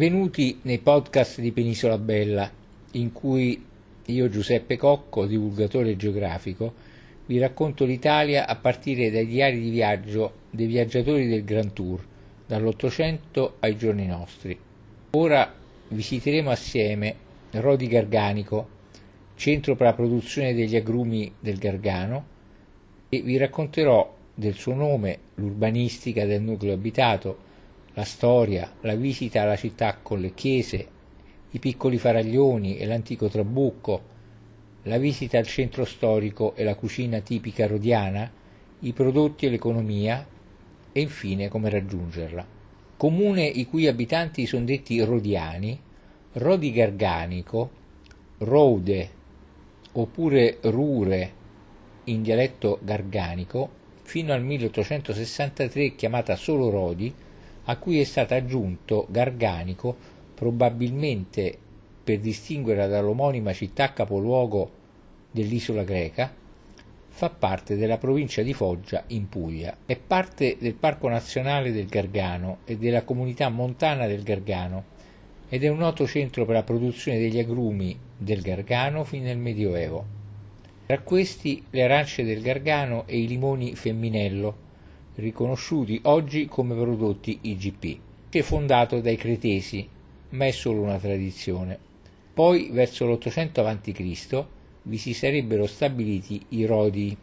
Benvenuti nei podcast di Penisola Bella, in cui io, Giuseppe Cocco, divulgatore geografico, vi racconto l'Italia a partire dai diari di viaggio dei viaggiatori del Grand Tour, dall'Ottocento ai giorni nostri. Ora visiteremo assieme Rodi Garganico, centro per la produzione degli agrumi del Gargano, e vi racconterò del suo nome, l'urbanistica del nucleo abitato, la storia, la visita alla città con le chiese, i piccoli faraglioni e l'antico trabucco, la visita al centro storico e la cucina tipica rodiana, i prodotti e l'economia e infine come raggiungerla. Comune i cui abitanti sono detti rodiani, Rodi Garganico, Rode oppure Rure in dialetto garganico, fino al 1863 chiamata solo Rodi, a cui è stato aggiunto Garganico, probabilmente per distinguerla dall'omonima città capoluogo dell'isola greca, fa parte della provincia di Foggia in Puglia. È parte del Parco Nazionale del Gargano e della comunità montana del Gargano ed è un noto centro per la produzione degli agrumi del Gargano fin nel Medioevo. Tra questi le arance del Gargano e i limoni femminello, riconosciuti oggi come prodotti IGP. È fondato dai Cretesi, ma è solo una tradizione. Poi, verso l'800 a.C., vi si sarebbero stabiliti i Rodi.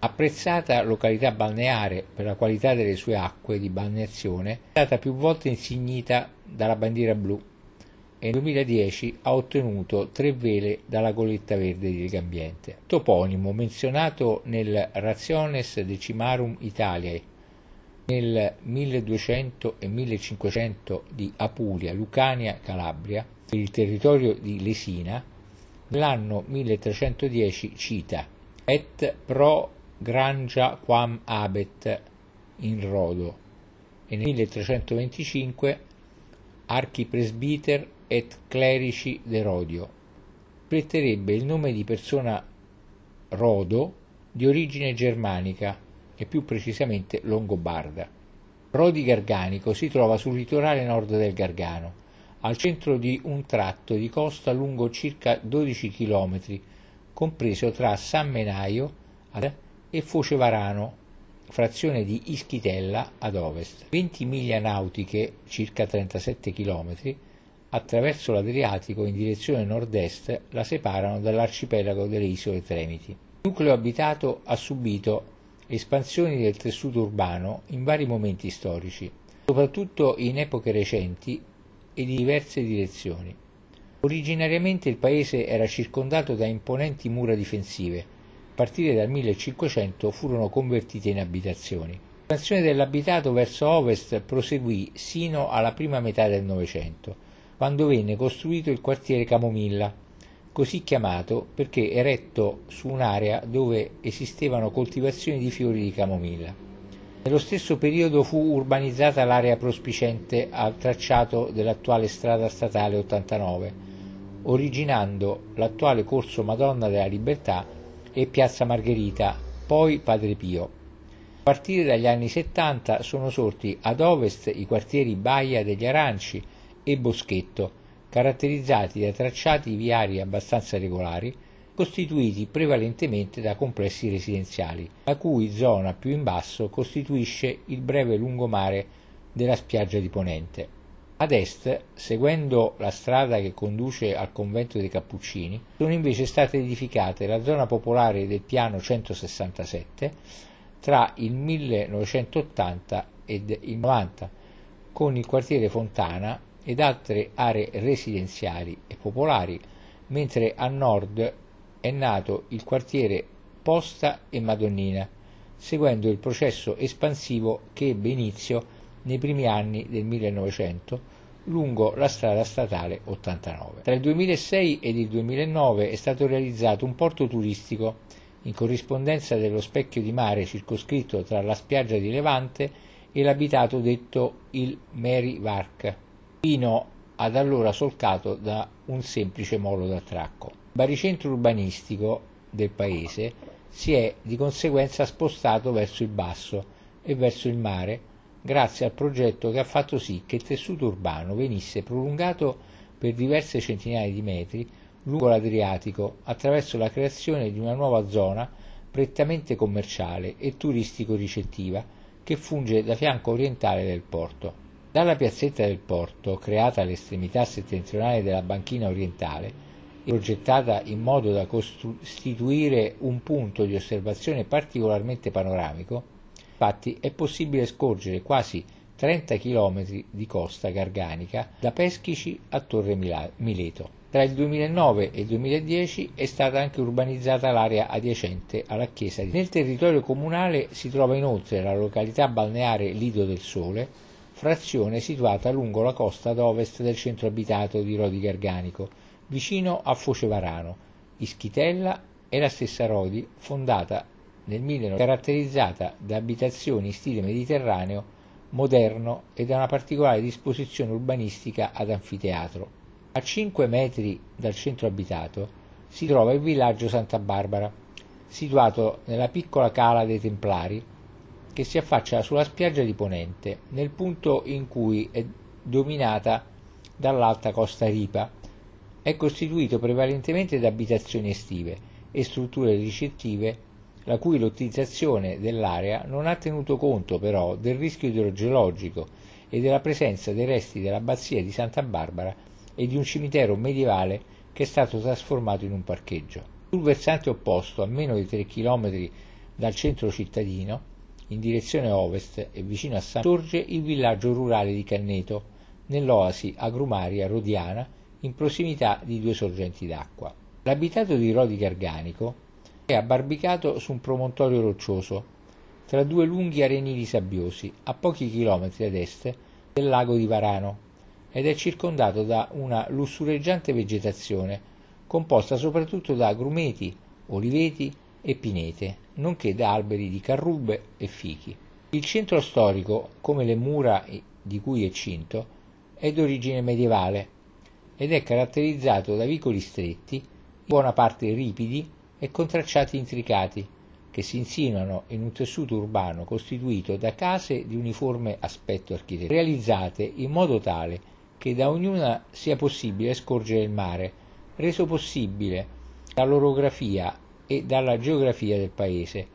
Apprezzata località balneare per la qualità delle sue acque di balneazione, è stata più volte insignita dalla bandiera blu e nel 2010 ha ottenuto tre vele dalla goletta verde di Legambiente. Toponimo menzionato nel Rationes Decimarum Italiae nel 1200 e 1500 di Apulia, Lucania, Calabria, per il territorio di Lesina, nell'anno 1310 cita et pro grangia quam abet in Rodo e nel 1325 archipresbiter et clerici de Rodio. Pletterebbe il nome di persona Rodo di origine germanica e più precisamente longobarda. Rodi Garganico si trova sul litorale nord del Gargano, al centro di un tratto di costa lungo circa 12 km, compreso tra San Menaio e Focevarano, frazione di Ischitella ad ovest. 20 miglia nautiche, circa 37 km, attraverso l'Adriatico in direzione nord-est la separano dall'arcipelago delle isole Tremiti. Il nucleo abitato ha subito espansioni del tessuto urbano in vari momenti storici, soprattutto in epoche recenti e di diverse direzioni. Originariamente il paese era circondato da imponenti mura difensive, a partire dal 1500 furono convertite in abitazioni. L'espansione dell'abitato verso ovest proseguì sino alla prima metà del Novecento, quando venne costruito il quartiere Camomilla, così chiamato perché eretto su un'area dove esistevano coltivazioni di fiori di camomilla. Nello stesso periodo fu urbanizzata l'area prospicente al tracciato dell'attuale strada statale 89, originando l'attuale corso Madonna della Libertà e piazza Margherita, poi Padre Pio. A partire dagli anni 70 sono sorti ad ovest i quartieri Baia degli Aranci, e boschetto, caratterizzati da tracciati viari abbastanza regolari, costituiti prevalentemente da complessi residenziali, la cui zona più in basso costituisce il breve lungomare della spiaggia di Ponente. Ad est, seguendo la strada che conduce al convento dei Cappuccini, sono invece state edificate la zona popolare del piano 167 tra il 1980 ed il 90, con il quartiere Fontana ed altre aree residenziali e popolari, mentre a nord è nato il quartiere Posta e Madonnina, seguendo il processo espansivo che ebbe inizio nei primi anni del 1900 lungo la strada statale 89. Tra il 2006 ed il 2009 è stato realizzato un porto turistico in corrispondenza dello specchio di mare circoscritto tra la spiaggia di Levante e l'abitato detto il Mary Vark fino ad allora solcato da un semplice molo d'attracco. Il baricentro urbanistico del paese si è di conseguenza spostato verso il basso e verso il mare, grazie al progetto che ha fatto sì che il tessuto urbano venisse prolungato per diverse centinaia di metri lungo l'Adriatico attraverso la creazione di una nuova zona prettamente commerciale e turistico-ricettiva che funge da fianco orientale del porto. Dalla piazzetta del porto, creata all'estremità settentrionale della banchina orientale e progettata in modo da costituire un punto di osservazione particolarmente panoramico, infatti è possibile scorgere quasi 30 km di costa garganica da Peschici a Torre Mileto. Tra il 2009 e il 2010 è stata anche urbanizzata l'area adiacente alla chiesa. Nel territorio comunale si trova inoltre la località balneare Lido del Sole, frazione situata lungo la costa ad ovest del centro abitato di Rodi Garganico, vicino a Foce Varano. Ischitella è la stessa Rodi, fondata nel 1900, caratterizzata da abitazioni in stile mediterraneo, moderno e da una particolare disposizione urbanistica ad anfiteatro. A 5 metri dal centro abitato si trova il villaggio Santa Barbara, situato nella piccola cala dei Templari, che si affaccia sulla spiaggia di Ponente, nel punto in cui è dominata dall'alta costa Ripa. È costituito prevalentemente da abitazioni estive e strutture ricettive la cui lottizzazione dell'area non ha tenuto conto però del rischio idrogeologico e della presenza dei resti dell'abbazia di Santa Barbara e di un cimitero medievale che è stato trasformato in un parcheggio. Sul versante opposto, a meno di 3 km dal centro cittadino, in direzione ovest e vicino a San sorge il villaggio rurale di Canneto, nell'oasi agrumaria rodiana, in prossimità di due sorgenti d'acqua. L'abitato di Rodi Garganico è abbarbicato su un promontorio roccioso, tra due lunghi arenili sabbiosi, a pochi chilometri ad est del lago di Varano, ed è circondato da una lussureggiante vegetazione, composta soprattutto da grumeti, oliveti e pinete, nonché da alberi di carrube e fichi. Il centro storico, come le mura di cui è cinto, è d'origine medievale ed è caratterizzato da vicoli stretti, in buona parte ripidi e con tracciati intricati, che si insinuano in un tessuto urbano costituito da case di uniforme aspetto architettonico, realizzate in modo tale che da ognuna sia possibile scorgere il mare, reso possibile dall'orografia e dalla geografia del paese,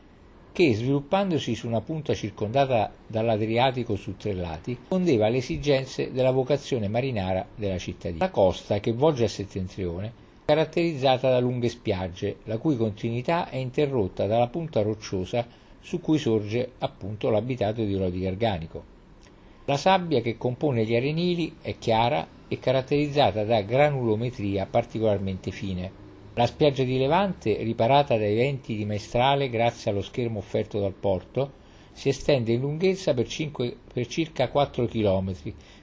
che sviluppandosi su una punta circondata dall'Adriatico su tre lati, rispondeva alle esigenze della vocazione marinara della cittadina. La costa, che volge a settentrione, è caratterizzata da lunghe spiagge, la cui continuità è interrotta dalla punta rocciosa su cui sorge appunto l'abitato di Rodi Garganico. La sabbia che compone gli arenili è chiara e caratterizzata da granulometria particolarmente fine. La spiaggia di Levante, riparata dai venti di maestrale grazie allo schermo offerto dal porto, si estende in lunghezza per, 5, per circa 4 km,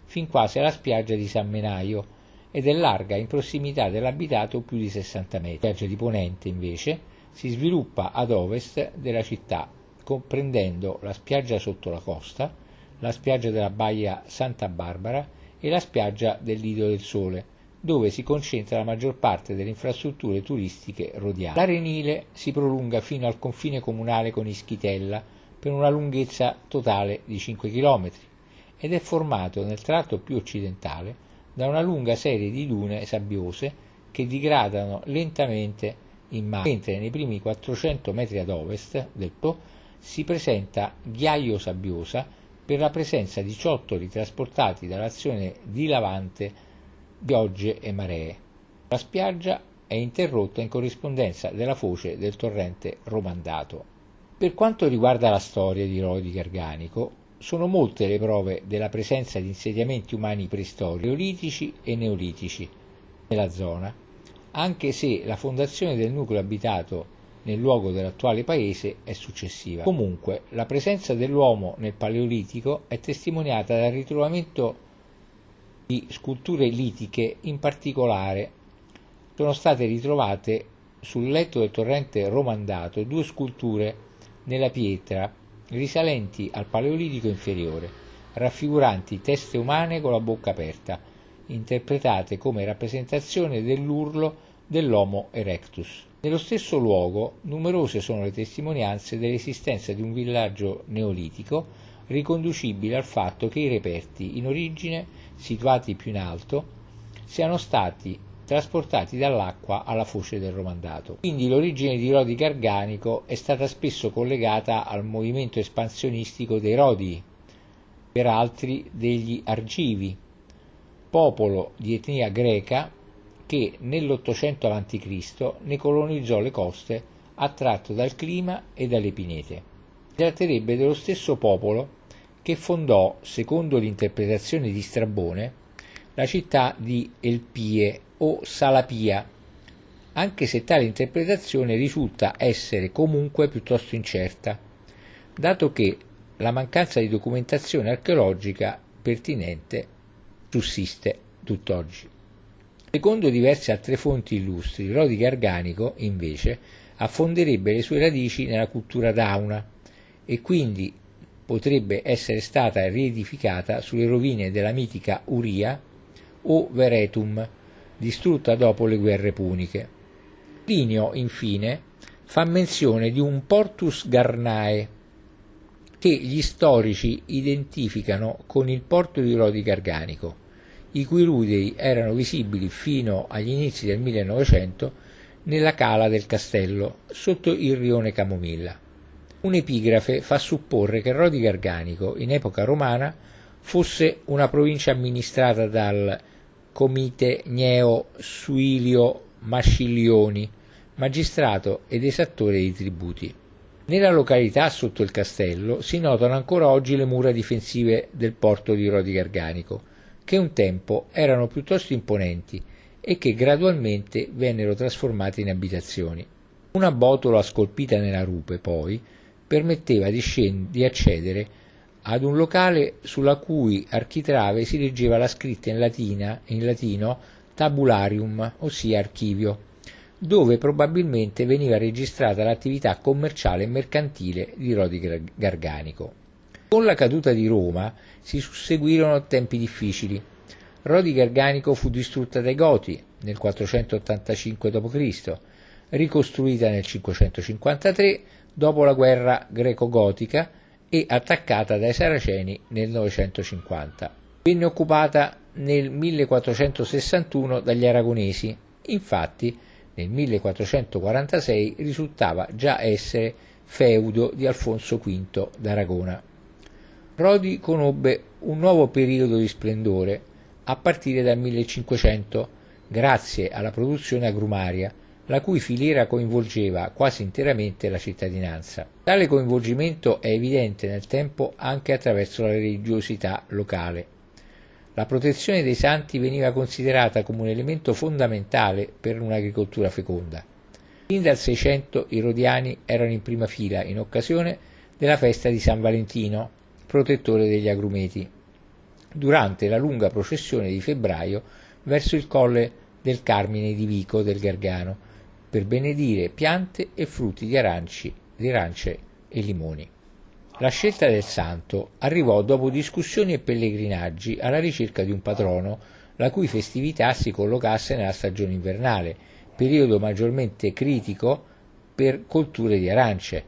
fin quasi alla spiaggia di San Menaio, ed è larga in prossimità dell'abitato più di 60 metri. La spiaggia di Ponente, invece, si sviluppa ad ovest della città, comprendendo la spiaggia sotto la costa, la spiaggia della baia Santa Barbara e la spiaggia del Lido del Sole, dove si concentra la maggior parte delle infrastrutture turistiche rodiane. L'arenile si prolunga fino al confine comunale con Ischitella per una lunghezza totale di 5 km ed è formato nel tratto più occidentale da una lunga serie di dune sabbiose che digradano lentamente in mare, mentre nei primi 400 metri ad ovest del Po si presenta ghiaio sabbiosa per la presenza di ciottoli trasportati dall'azione dilavante piogge e maree. La spiaggia è interrotta in corrispondenza della foce del torrente Romandato. Per quanto riguarda la storia di Rodi Garganico, sono molte le prove della presenza di insediamenti umani preistorici, neolitici e neolitici nella zona, anche se la fondazione del nucleo abitato nel luogo dell'attuale paese è successiva. Comunque, la presenza dell'uomo nel Paleolitico è testimoniata dal ritrovamento di sculture litiche in particolare sono state ritrovate sul letto del torrente Romandato due sculture nella pietra risalenti al Paleolitico inferiore, raffiguranti teste umane con la bocca aperta, interpretate come rappresentazione dell'urlo dell'Homo erectus. Nello stesso luogo numerose sono le testimonianze dell'esistenza di un villaggio neolitico riconducibile al fatto che i reperti, in origine situati più in alto, siano stati trasportati dall'acqua alla foce del romandato. Quindi l'origine di Rodi Garganico è stata spesso collegata al movimento espansionistico dei Rodi, per altri degli Argivi, popolo di etnia greca che nell'800 a.C. ne colonizzò le coste attratto dal clima e dalle pinete. Si tratterebbe dello stesso popolo che fondò, secondo l'interpretazione di Strabone, la città di Elpie o Salapia, anche se tale interpretazione risulta essere comunque piuttosto incerta, dato che la mancanza di documentazione archeologica pertinente sussiste tutt'oggi. Secondo diverse altre fonti illustri, Rodi Garganico, invece, affonderebbe le sue radici nella cultura dauna e quindi potrebbe essere stata riedificata sulle rovine della mitica Uria o Veretum, distrutta dopo le guerre puniche. Plinio, infine, fa menzione di un portus Garnae, che gli storici identificano con il porto di Rodi Garganico, i cui rudei erano visibili fino agli inizi del 1900 nella cala del castello, sotto il rione Camomilla. Un'epigrafe fa supporre che Rodi Garganico, in epoca romana, fosse una provincia amministrata dal comite Gneo Suilio Mascilioni, magistrato ed esattore di tributi. Nella località sotto il castello si notano ancora oggi le mura difensive del porto di Rodi Garganico, che un tempo erano piuttosto imponenti e che gradualmente vennero trasformate in abitazioni. Una botola scolpita nella rupe, poi, permetteva di, scend- di accedere ad un locale sulla cui architrave si leggeva la scritta in, latina, in latino tabularium, ossia archivio, dove probabilmente veniva registrata l'attività commerciale e mercantile di Rodi Garganico. Con la caduta di Roma si susseguirono tempi difficili. Rodi Garganico fu distrutta dai Goti nel 485 d.C., ricostruita nel 553 dopo la guerra greco-gotica e attaccata dai Saraceni nel 950. Venne occupata nel 1461 dagli aragonesi, infatti nel 1446 risultava già essere feudo di Alfonso V d'Aragona. Rodi conobbe un nuovo periodo di splendore a partire dal 1500 grazie alla produzione agrumaria la cui filiera coinvolgeva quasi interamente la cittadinanza. Tale coinvolgimento è evidente nel tempo anche attraverso la religiosità locale. La protezione dei santi veniva considerata come un elemento fondamentale per un'agricoltura feconda. Fin dal 600 i rodiani erano in prima fila in occasione della festa di San Valentino, protettore degli agrumeti, durante la lunga processione di febbraio verso il colle del Carmine di Vico del Gargano, per benedire piante e frutti di, aranci, di arance e limoni. La scelta del santo arrivò dopo discussioni e pellegrinaggi alla ricerca di un patrono la cui festività si collocasse nella stagione invernale, periodo maggiormente critico per colture di arance.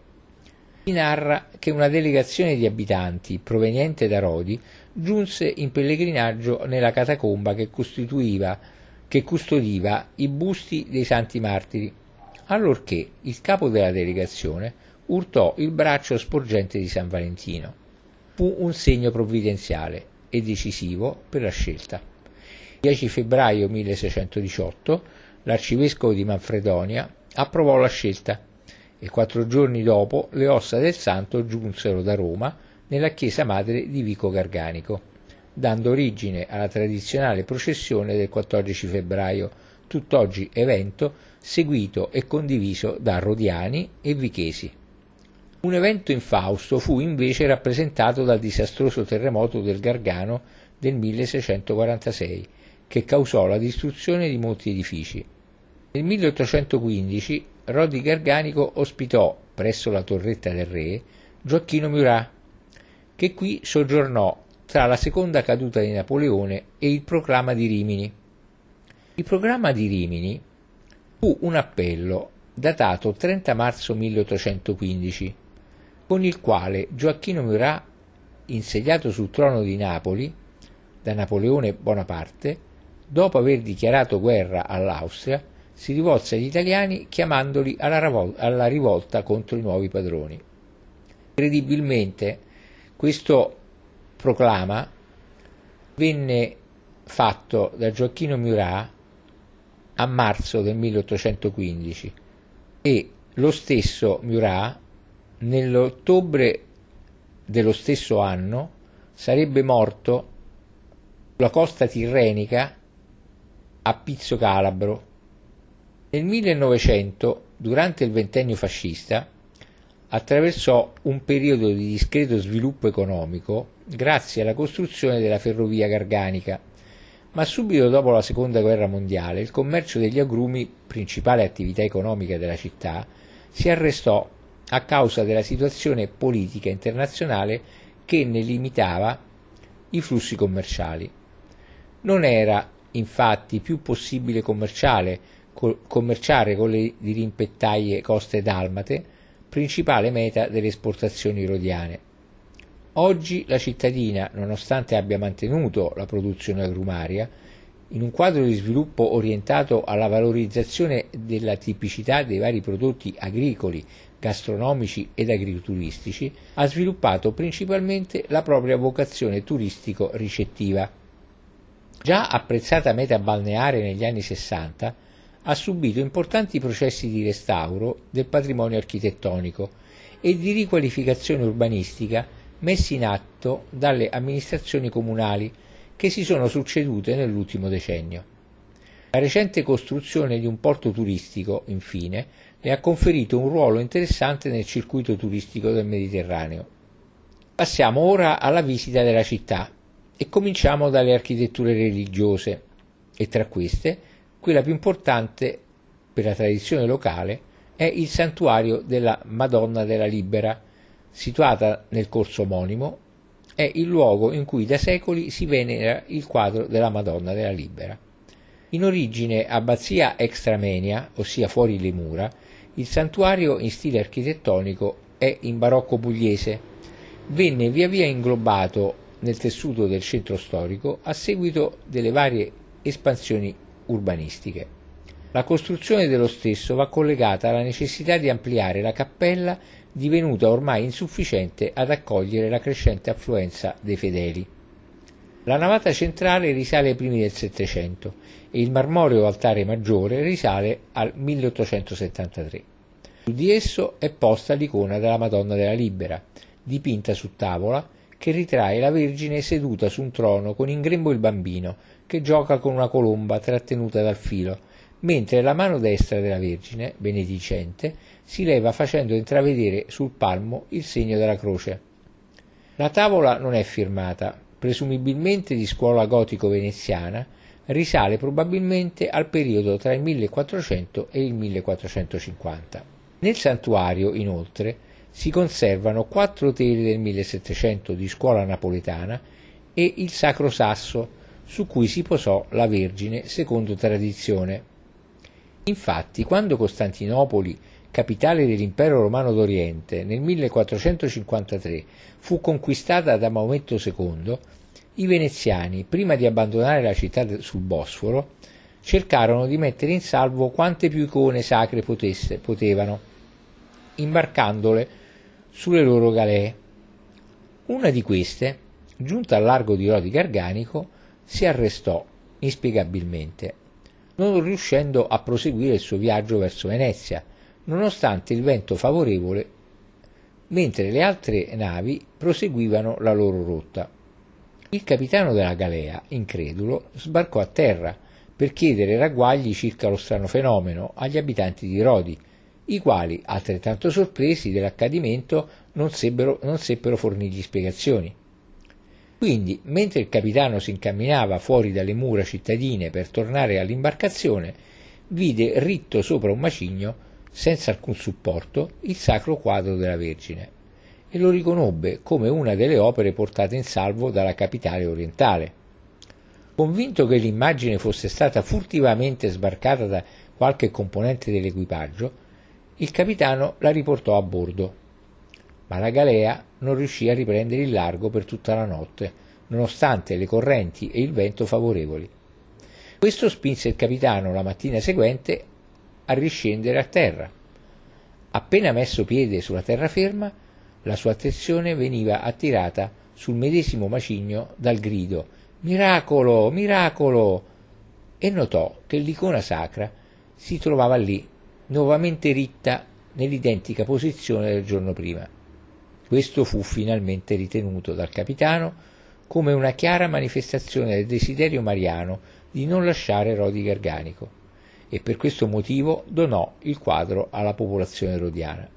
Si narra che una delegazione di abitanti proveniente da Rodi giunse in pellegrinaggio nella catacomba che costituiva che custodiva i busti dei santi martiri, allorché il capo della delegazione urtò il braccio sporgente di San Valentino. Fu un segno provvidenziale e decisivo per la scelta. Il 10 febbraio 1618 l'arcivescovo di Manfredonia approvò la scelta e quattro giorni dopo le ossa del santo giunsero da Roma nella chiesa madre di Vico Garganico dando origine alla tradizionale processione del 14 febbraio, tutt'oggi evento seguito e condiviso da rodiani e vichesi. Un evento infausto fu invece rappresentato dal disastroso terremoto del Gargano del 1646, che causò la distruzione di molti edifici. Nel 1815 Rodi Garganico ospitò, presso la torretta del re, Gioacchino Murat, che qui soggiornò tra la seconda caduta di Napoleone e il proclama di Rimini. Il proclama di Rimini fu un appello datato 30 marzo 1815, con il quale Gioacchino Murat insediato sul trono di Napoli da Napoleone Bonaparte, dopo aver dichiarato guerra all'Austria, si rivolse agli italiani chiamandoli alla, ravol- alla rivolta contro i nuovi padroni. Credibilmente questo proclama venne fatto da Gioacchino Murat a marzo del 1815 e lo stesso Murat nell'ottobre dello stesso anno sarebbe morto sulla costa tirrenica a Pizzo Calabro. Nel 1900, durante il ventennio fascista, attraversò un periodo di discreto sviluppo economico grazie alla costruzione della ferrovia garganica, ma subito dopo la seconda guerra mondiale il commercio degli agrumi, principale attività economica della città, si arrestò a causa della situazione politica internazionale che ne limitava i flussi commerciali. Non era infatti più possibile commerciare con le dirimpettaie coste dalmate, principale meta delle esportazioni rodiane. Oggi la cittadina, nonostante abbia mantenuto la produzione agrumaria, in un quadro di sviluppo orientato alla valorizzazione della tipicità dei vari prodotti agricoli, gastronomici ed agrituristici, ha sviluppato principalmente la propria vocazione turistico-ricettiva. Già apprezzata meta balneare negli anni 60, ha subito importanti processi di restauro del patrimonio architettonico e di riqualificazione urbanistica messi in atto dalle amministrazioni comunali che si sono succedute nell'ultimo decennio. La recente costruzione di un porto turistico, infine, le ha conferito un ruolo interessante nel circuito turistico del Mediterraneo. Passiamo ora alla visita della città e cominciamo dalle architetture religiose e tra queste quella più importante per la tradizione locale è il santuario della Madonna della Libera, situata nel corso omonimo è il luogo in cui da secoli si venera il quadro della Madonna della Libera. In origine abbazia extramenia, ossia fuori le mura, il santuario in stile architettonico è in barocco pugliese. Venne via via inglobato nel tessuto del centro storico a seguito delle varie espansioni urbanistiche. La costruzione dello stesso va collegata alla necessità di ampliare la cappella divenuta ormai insufficiente ad accogliere la crescente affluenza dei fedeli. La navata centrale risale ai primi del Settecento e il marmoreo altare maggiore risale al 1873. Su di esso è posta l'icona della Madonna della Libera, dipinta su tavola, che ritrae la Vergine seduta su un trono con in grembo il bambino, che gioca con una colomba trattenuta dal filo, mentre la mano destra della Vergine, benedicente, si leva facendo intravedere sul palmo il segno della croce. La tavola non è firmata, presumibilmente di scuola gotico-veneziana, risale probabilmente al periodo tra il 1400 e il 1450. Nel santuario, inoltre, si conservano quattro tele del 1700 di scuola napoletana e il Sacro Sasso, su cui si posò la Vergine secondo tradizione. Infatti, quando Costantinopoli, capitale dell'impero romano d'Oriente, nel 1453 fu conquistata da Maometto II, i veneziani, prima di abbandonare la città sul Bosforo, cercarono di mettere in salvo quante più icone sacre potesse, potevano, imbarcandole sulle loro galee. Una di queste, giunta al largo di Rodi Garganico, si arrestò inspiegabilmente non riuscendo a proseguire il suo viaggio verso Venezia, nonostante il vento favorevole, mentre le altre navi proseguivano la loro rotta. Il capitano della galea, incredulo, sbarcò a terra per chiedere ragguagli circa lo strano fenomeno agli abitanti di Rodi, i quali, altrettanto sorpresi dell'accadimento, non seppero, non seppero fornirgli spiegazioni. Quindi, mentre il capitano si incamminava fuori dalle mura cittadine per tornare all'imbarcazione, vide ritto sopra un macigno, senza alcun supporto, il sacro quadro della Vergine e lo riconobbe come una delle opere portate in salvo dalla capitale orientale. Convinto che l'immagine fosse stata furtivamente sbarcata da qualche componente dell'equipaggio, il capitano la riportò a bordo. Ma la galea non riuscì a riprendere il largo per tutta la notte, nonostante le correnti e il vento favorevoli. Questo spinse il capitano la mattina seguente a riscendere a terra. Appena messo piede sulla terraferma, la sua attenzione veniva attirata sul medesimo macigno dal grido Miracolo, miracolo! e notò che l'icona sacra si trovava lì, nuovamente ritta nell'identica posizione del giorno prima. Questo fu finalmente ritenuto dal capitano come una chiara manifestazione del desiderio mariano di non lasciare Rodi Garganico e per questo motivo donò il quadro alla popolazione rodiana.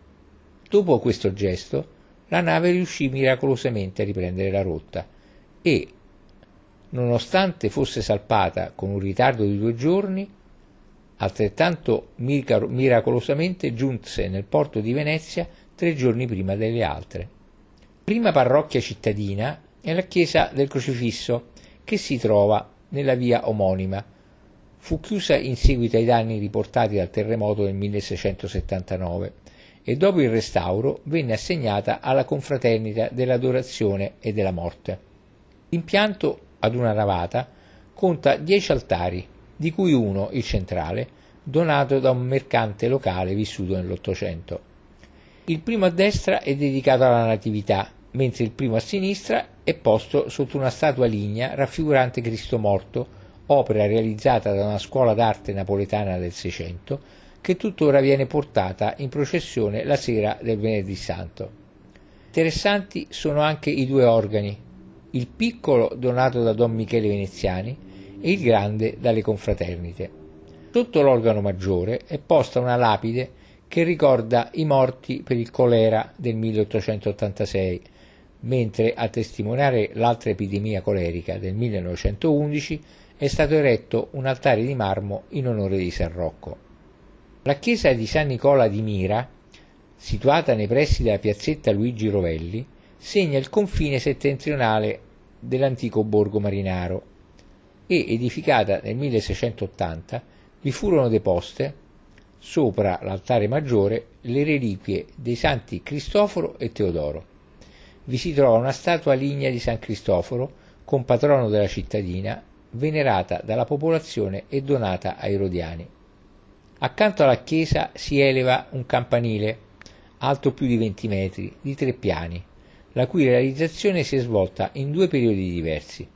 Dopo questo gesto la nave riuscì miracolosamente a riprendere la rotta e, nonostante fosse salpata con un ritardo di due giorni, altrettanto miracolosamente giunse nel porto di Venezia tre giorni prima delle altre. Prima parrocchia cittadina è la chiesa del Crocifisso, che si trova nella via omonima. Fu chiusa in seguito ai danni riportati dal terremoto del 1679 e dopo il restauro venne assegnata alla confraternita dell'adorazione e della morte. L'impianto ad una navata conta dieci altari, di cui uno, il centrale, donato da un mercante locale vissuto nell'Ottocento. Il primo a destra è dedicato alla Natività, mentre il primo a sinistra è posto sotto una statua lignea raffigurante Cristo morto, opera realizzata da una scuola d'arte napoletana del Seicento, che tuttora viene portata in processione la sera del Venerdì Santo. Interessanti sono anche i due organi, il piccolo donato da Don Michele Veneziani e il grande dalle confraternite. Sotto l'organo maggiore è posta una lapide che ricorda i morti per il colera del 1886, mentre a testimoniare l'altra epidemia colerica del 1911 è stato eretto un altare di marmo in onore di San Rocco. La chiesa di San Nicola di Mira, situata nei pressi della piazzetta Luigi Rovelli, segna il confine settentrionale dell'antico borgo marinaro e, edificata nel 1680, vi furono deposte, sopra l'altare maggiore, le reliquie dei santi Cristoforo e Teodoro vi si trova una statua lignea di San Cristoforo, compatrono della cittadina, venerata dalla popolazione e donata ai rodiani. Accanto alla chiesa si eleva un campanile, alto più di 20 metri, di tre piani, la cui realizzazione si è svolta in due periodi diversi.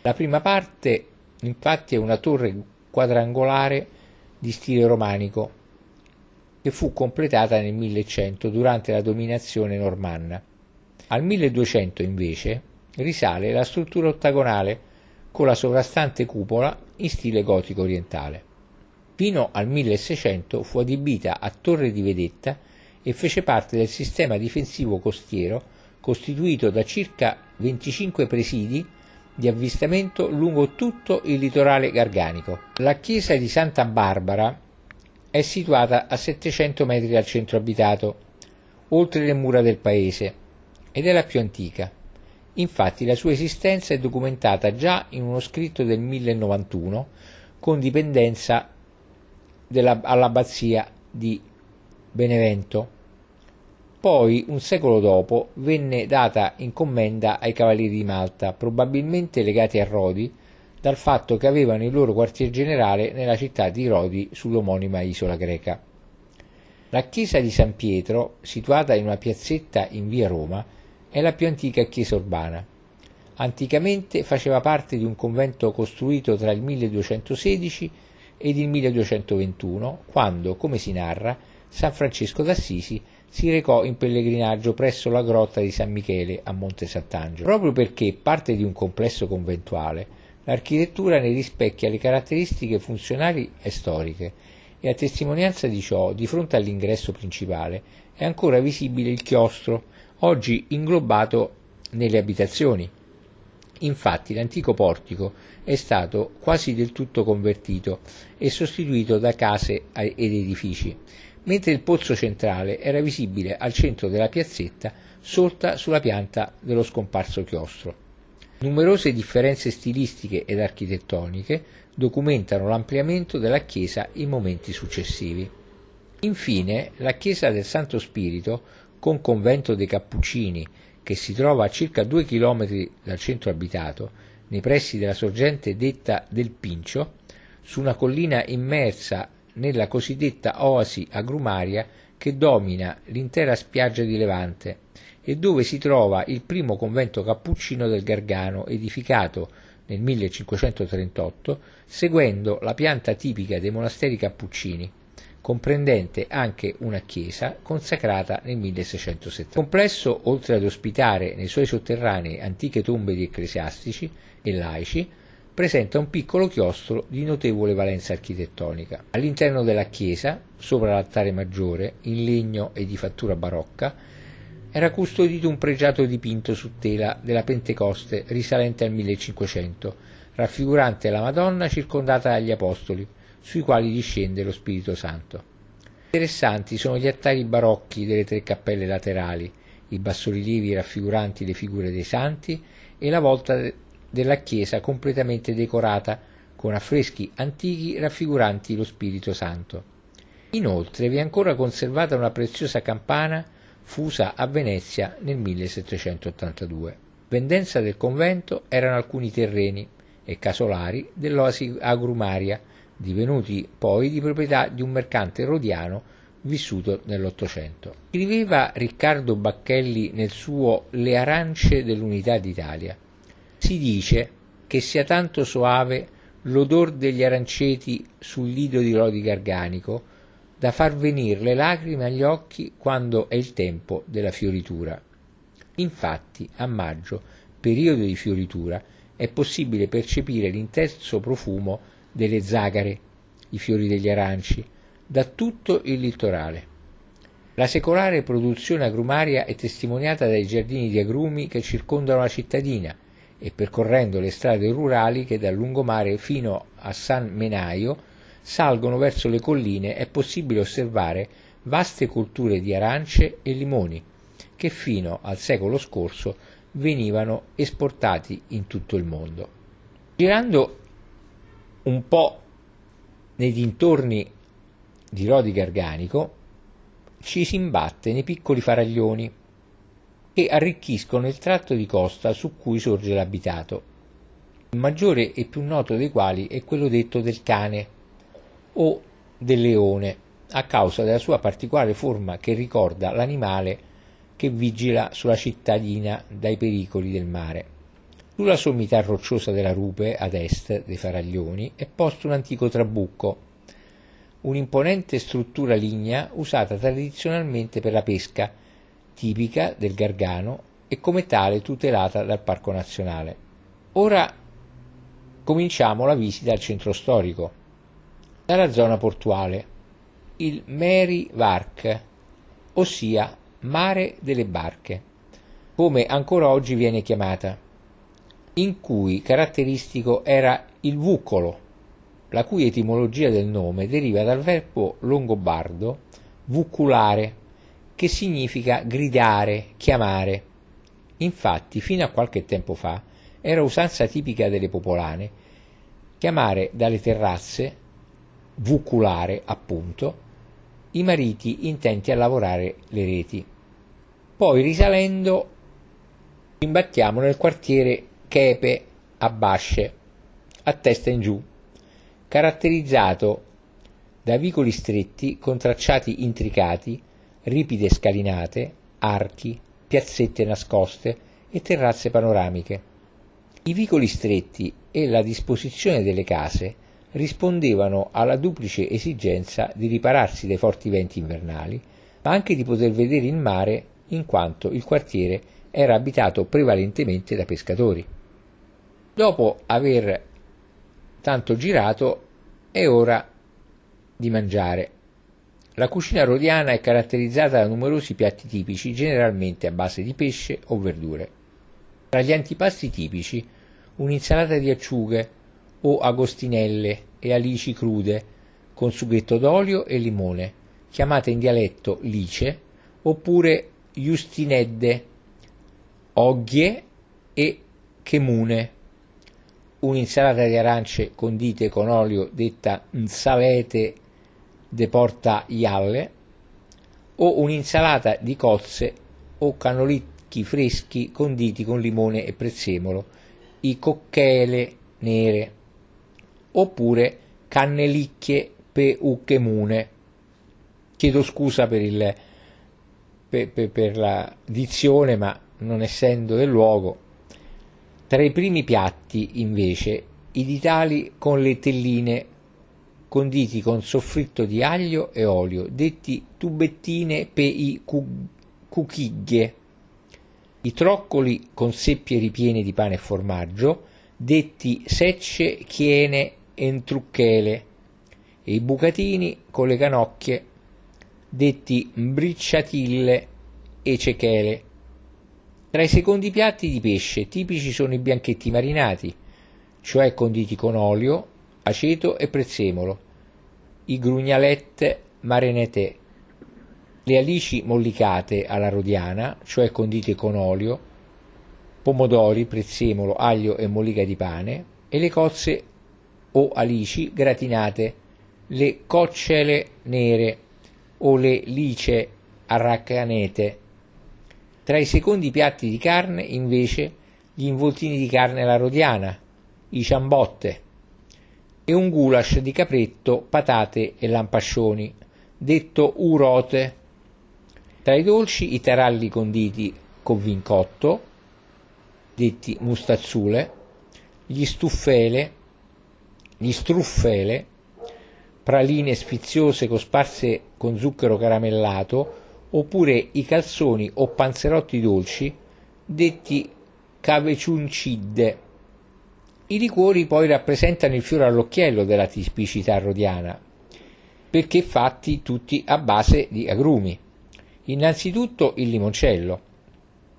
La prima parte, infatti, è una torre quadrangolare di stile romanico, che fu completata nel 1100 durante la dominazione normanna al 1200 invece risale la struttura ottagonale con la sovrastante cupola in stile gotico orientale. Fino al 1600 fu adibita a torre di vedetta e fece parte del sistema difensivo costiero costituito da circa 25 presidi di avvistamento lungo tutto il litorale garganico. La chiesa di Santa Barbara è situata a 700 metri dal centro abitato, oltre le mura del paese, ed è la più antica. Infatti la sua esistenza è documentata già in uno scritto del 1091 con dipendenza della, all'abbazia di Benevento. Poi, un secolo dopo, venne data in commenda ai cavalieri di Malta, probabilmente legati a Rodi, dal fatto che avevano il loro quartier generale nella città di Rodi sull'omonima isola greca. La chiesa di San Pietro, situata in una piazzetta in via Roma, è la più antica chiesa urbana. Anticamente faceva parte di un convento costruito tra il 1216 ed il 1221, quando, come si narra, San Francesco d'Assisi si recò in pellegrinaggio presso la grotta di San Michele a Monte Sant'Angelo. Proprio perché parte di un complesso conventuale, l'architettura ne rispecchia le caratteristiche funzionali e storiche e a testimonianza di ciò, di fronte all'ingresso principale, è ancora visibile il chiostro oggi inglobato nelle abitazioni. Infatti l'antico portico è stato quasi del tutto convertito e sostituito da case ed edifici, mentre il pozzo centrale era visibile al centro della piazzetta sorta sulla pianta dello scomparso chiostro. Numerose differenze stilistiche ed architettoniche documentano l'ampliamento della chiesa in momenti successivi. Infine, la chiesa del Santo Spirito con convento dei Cappuccini, che si trova a circa due chilometri dal centro abitato, nei pressi della sorgente detta del Pincio, su una collina immersa nella cosiddetta oasi agrumaria che domina l'intera spiaggia di Levante e dove si trova il primo convento cappuccino del Gargano edificato nel 1538 seguendo la pianta tipica dei monasteri cappuccini comprendente anche una chiesa consacrata nel 1670. Il complesso, oltre ad ospitare nei suoi sotterranei antiche tombe di ecclesiastici e laici, presenta un piccolo chiostro di notevole valenza architettonica. All'interno della chiesa, sopra l'altare maggiore, in legno e di fattura barocca, era custodito un pregiato dipinto su tela della Pentecoste risalente al 1500, raffigurante la Madonna circondata dagli Apostoli, sui quali discende lo Spirito Santo. Interessanti sono gli altari barocchi delle tre cappelle laterali, i bassorilievi raffiguranti le figure dei santi e la volta della chiesa completamente decorata con affreschi antichi raffiguranti lo Spirito Santo. Inoltre vi è ancora conservata una preziosa campana fusa a Venezia nel 1782. Vendenza del convento erano alcuni terreni e casolari dell'oasi agrumaria divenuti poi di proprietà di un mercante rodiano vissuto nell'Ottocento. Scriveva Riccardo Bacchelli nel suo Le arance dell'Unità d'Italia. Si dice che sia tanto soave l'odor degli aranceti sul lido di lodi garganico da far venire le lacrime agli occhi quando è il tempo della fioritura. Infatti, a maggio, periodo di fioritura, è possibile percepire l'intenso profumo delle zagare, i fiori degli aranci, da tutto il litorale. La secolare produzione agrumaria è testimoniata dai giardini di agrumi che circondano la cittadina e percorrendo le strade rurali che dal lungomare fino a San Menaio salgono verso le colline è possibile osservare vaste colture di arance e limoni che fino al secolo scorso venivano esportati in tutto il mondo. Girando un po' nei dintorni di Rodi Garganico ci si imbatte nei piccoli faraglioni che arricchiscono il tratto di costa su cui sorge l'abitato. Il maggiore e più noto dei quali è quello detto del cane o del leone, a causa della sua particolare forma che ricorda l'animale che vigila sulla cittadina dai pericoli del mare. Sulla sommità rocciosa della rupe, ad est dei faraglioni, è posto un antico trabucco, un'imponente struttura lignea usata tradizionalmente per la pesca, tipica del Gargano e come tale tutelata dal Parco Nazionale. Ora cominciamo la visita al centro storico, dalla zona portuale, il Mary Vark, ossia Mare delle Barche, come ancora oggi viene chiamata in cui caratteristico era il vuccolo, la cui etimologia del nome deriva dal verbo longobardo vuculare, che significa gridare, chiamare. Infatti, fino a qualche tempo fa, era usanza tipica delle popolane chiamare dalle terrazze, vuculare appunto, i mariti intenti a lavorare le reti. Poi risalendo imbattiamo nel quartiere chepe a basce, a testa in giù, caratterizzato da vicoli stretti con tracciati intricati, ripide scalinate, archi, piazzette nascoste e terrazze panoramiche. I vicoli stretti e la disposizione delle case rispondevano alla duplice esigenza di ripararsi dai forti venti invernali, ma anche di poter vedere il mare in quanto il quartiere era abitato prevalentemente da pescatori. Dopo aver tanto girato è ora di mangiare. La cucina rodiana è caratterizzata da numerosi piatti tipici, generalmente a base di pesce o verdure. Tra gli antipasti tipici, un'insalata di acciughe o agostinelle e alici crude con sughetto d'olio e limone, chiamate in dialetto lice, oppure justinedde, oghie e chemune un'insalata di arance condite con olio detta nsalete de porta ialle o un'insalata di cozze o cannolicchi freschi conditi con limone e prezzemolo, i cocchele nere, oppure cannelicchie peuchemune. Chiedo scusa per, il, per, per, per la dizione, ma non essendo del luogo. Tra i primi piatti, invece, i ditali con le telline conditi con soffritto di aglio e olio, detti tubettine pei cuchiglie, i troccoli con seppie ripiene di pane e formaggio, detti secce, chiene e trucchele, e i bucatini con le canocchie, detti mbricciatille e cechele. Tra i secondi piatti di pesce tipici sono i bianchetti marinati, cioè conditi con olio, aceto e prezzemolo, i grugnalette marinete, le alici mollicate alla rodiana, cioè condite con olio, pomodori, prezzemolo, aglio e mollica di pane, e le cozze o alici gratinate, le coccele nere o le lice arracanete. Tra i secondi piatti di carne, invece, gli involtini di carne alla rodiana, i ciambotte e un goulash di capretto, patate e lampascioni, detto urote. Tra i dolci i taralli conditi con vin cotto, detti mustazzule, gli stuffele, gli struffele, praline sfiziose cosparse con zucchero caramellato, oppure i calzoni o panzerotti dolci, detti caveciuncide. I liquori poi rappresentano il fiore all'occhiello della tipicità rodiana, perché fatti tutti a base di agrumi. Innanzitutto il limoncello,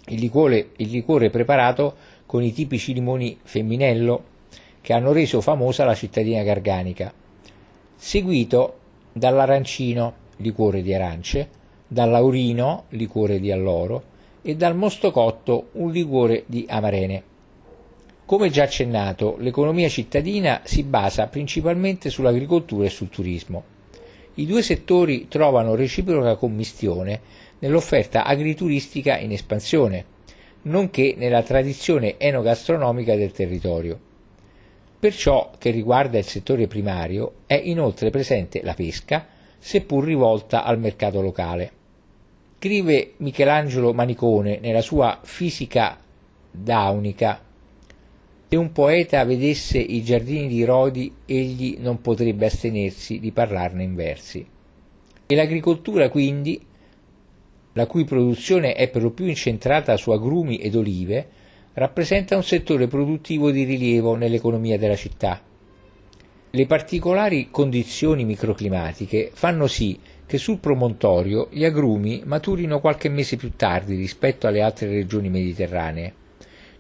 il liquore, il liquore preparato con i tipici limoni femminello che hanno reso famosa la cittadina garganica, seguito dall'arancino, liquore di arance, dall'aurino, liquore di alloro, e dal mostocotto, un liquore di amarene. Come già accennato, l'economia cittadina si basa principalmente sull'agricoltura e sul turismo. I due settori trovano reciproca commistione nell'offerta agrituristica in espansione, nonché nella tradizione enogastronomica del territorio. Per ciò che riguarda il settore primario è inoltre presente la pesca, seppur rivolta al mercato locale. Scrive Michelangelo Manicone nella sua Fisica daunica se un poeta vedesse i giardini di Rodi, egli non potrebbe astenersi di parlarne in versi. E l'agricoltura, quindi, la cui produzione è per lo più incentrata su agrumi ed olive, rappresenta un settore produttivo di rilievo nell'economia della città. Le particolari condizioni microclimatiche fanno sì che sul promontorio gli agrumi maturino qualche mese più tardi rispetto alle altre regioni mediterranee.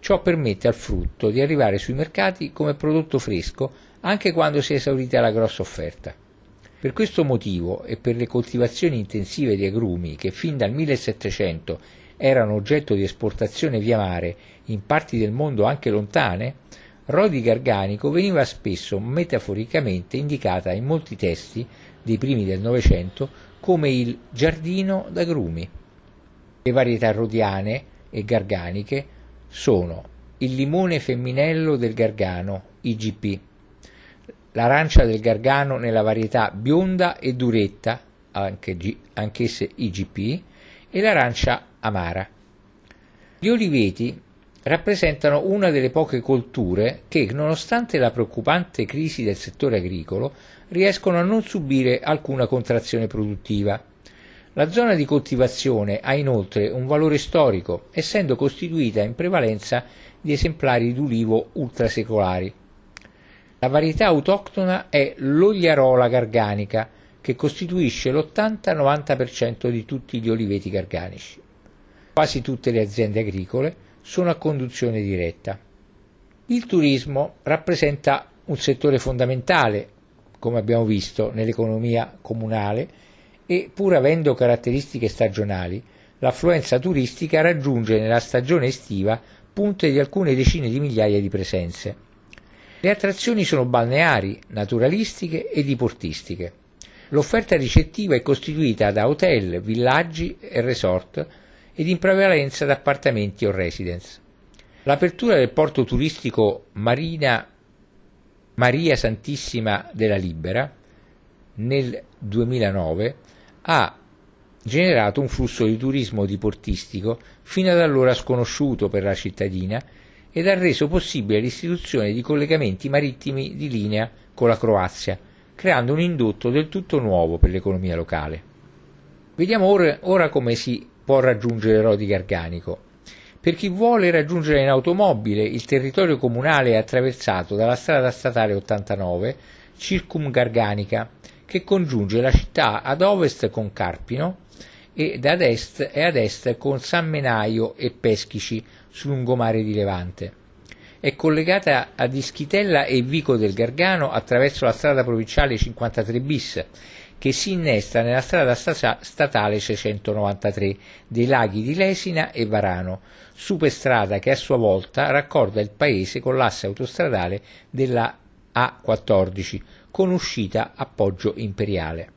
Ciò permette al frutto di arrivare sui mercati come prodotto fresco anche quando si è esaurita la grossa offerta. Per questo motivo e per le coltivazioni intensive di agrumi che fin dal 1700 erano oggetto di esportazione via mare in parti del mondo anche lontane, Rodi Garganico veniva spesso metaforicamente indicata in molti testi dei primi del Novecento come il giardino d'agrumi. Le varietà rodiane e garganiche sono il limone femminello del Gargano, IGP, l'arancia del Gargano nella varietà bionda e duretta, anche G, anch'esse IGP, e l'arancia amara. Gli oliveti rappresentano una delle poche colture che, nonostante la preoccupante crisi del settore agricolo, riescono a non subire alcuna contrazione produttiva. La zona di coltivazione ha inoltre un valore storico, essendo costituita in prevalenza di esemplari d'ulivo ultrasecolari. La varietà autoctona è l'Ogliarola garganica, che costituisce l'80-90% di tutti gli oliveti garganici. Quasi tutte le aziende agricole sono a conduzione diretta. Il turismo rappresenta un settore fondamentale, come abbiamo visto, nell'economia comunale e pur avendo caratteristiche stagionali, l'affluenza turistica raggiunge nella stagione estiva punte di alcune decine di migliaia di presenze. Le attrazioni sono balneari, naturalistiche e diportistiche. L'offerta ricettiva è costituita da hotel, villaggi e resort ed in prevalenza da appartamenti o residence. L'apertura del porto turistico Marina Maria Santissima della Libera nel 2009 ha generato un flusso di turismo diportistico fino ad allora sconosciuto per la cittadina ed ha reso possibile l'istituzione di collegamenti marittimi di linea con la Croazia, creando un indotto del tutto nuovo per l'economia locale. Vediamo ora, ora come si può raggiungere Rodi Garganico. Per chi vuole raggiungere in automobile il territorio comunale è attraversato dalla strada statale 89 Circum Garganica, che congiunge la città ad ovest con Carpino e ad est e ad est con San Menaio e Peschici sul lungomare di Levante. È collegata a Ischitella e Vico del Gargano attraverso la strada provinciale 53 bis che si innesta nella strada statale 693 dei laghi di Lesina e Varano, superstrada che a sua volta raccorda il paese con l'asse autostradale della A14 con uscita a Poggio Imperiale.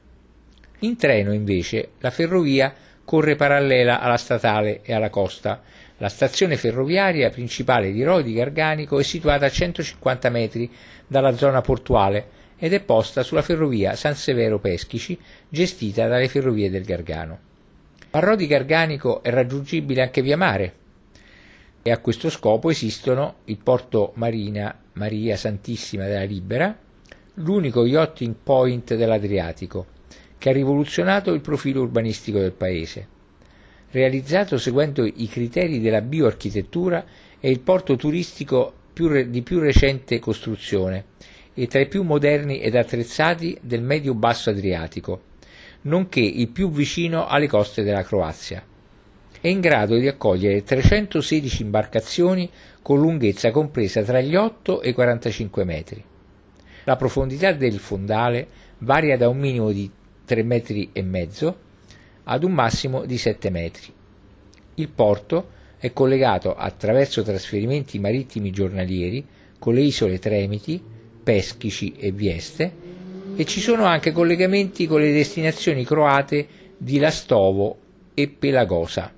In treno invece la ferrovia corre parallela alla statale e alla costa. La stazione ferroviaria principale di Rodi Garganico è situata a 150 metri dalla zona portuale ed è posta sulla ferrovia San Severo Peschici, gestita dalle ferrovie del Gargano. Ma Rodi Garganico è raggiungibile anche via mare e a questo scopo esistono il porto Marina Maria Santissima della Libera, l'unico yachting point dell'Adriatico, che ha rivoluzionato il profilo urbanistico del paese. Realizzato seguendo i criteri della bioarchitettura, è il porto turistico più re- di più recente costruzione e tra i più moderni ed attrezzati del medio-basso Adriatico, nonché il più vicino alle coste della Croazia. È in grado di accogliere 316 imbarcazioni con lunghezza compresa tra gli 8 e i 45 metri. La profondità del fondale varia da un minimo di 3 metri ad un massimo di 7 metri. Il porto è collegato attraverso trasferimenti marittimi giornalieri con le isole Tremiti, Peschici e Vieste e ci sono anche collegamenti con le destinazioni croate di Lastovo e Pelagosa.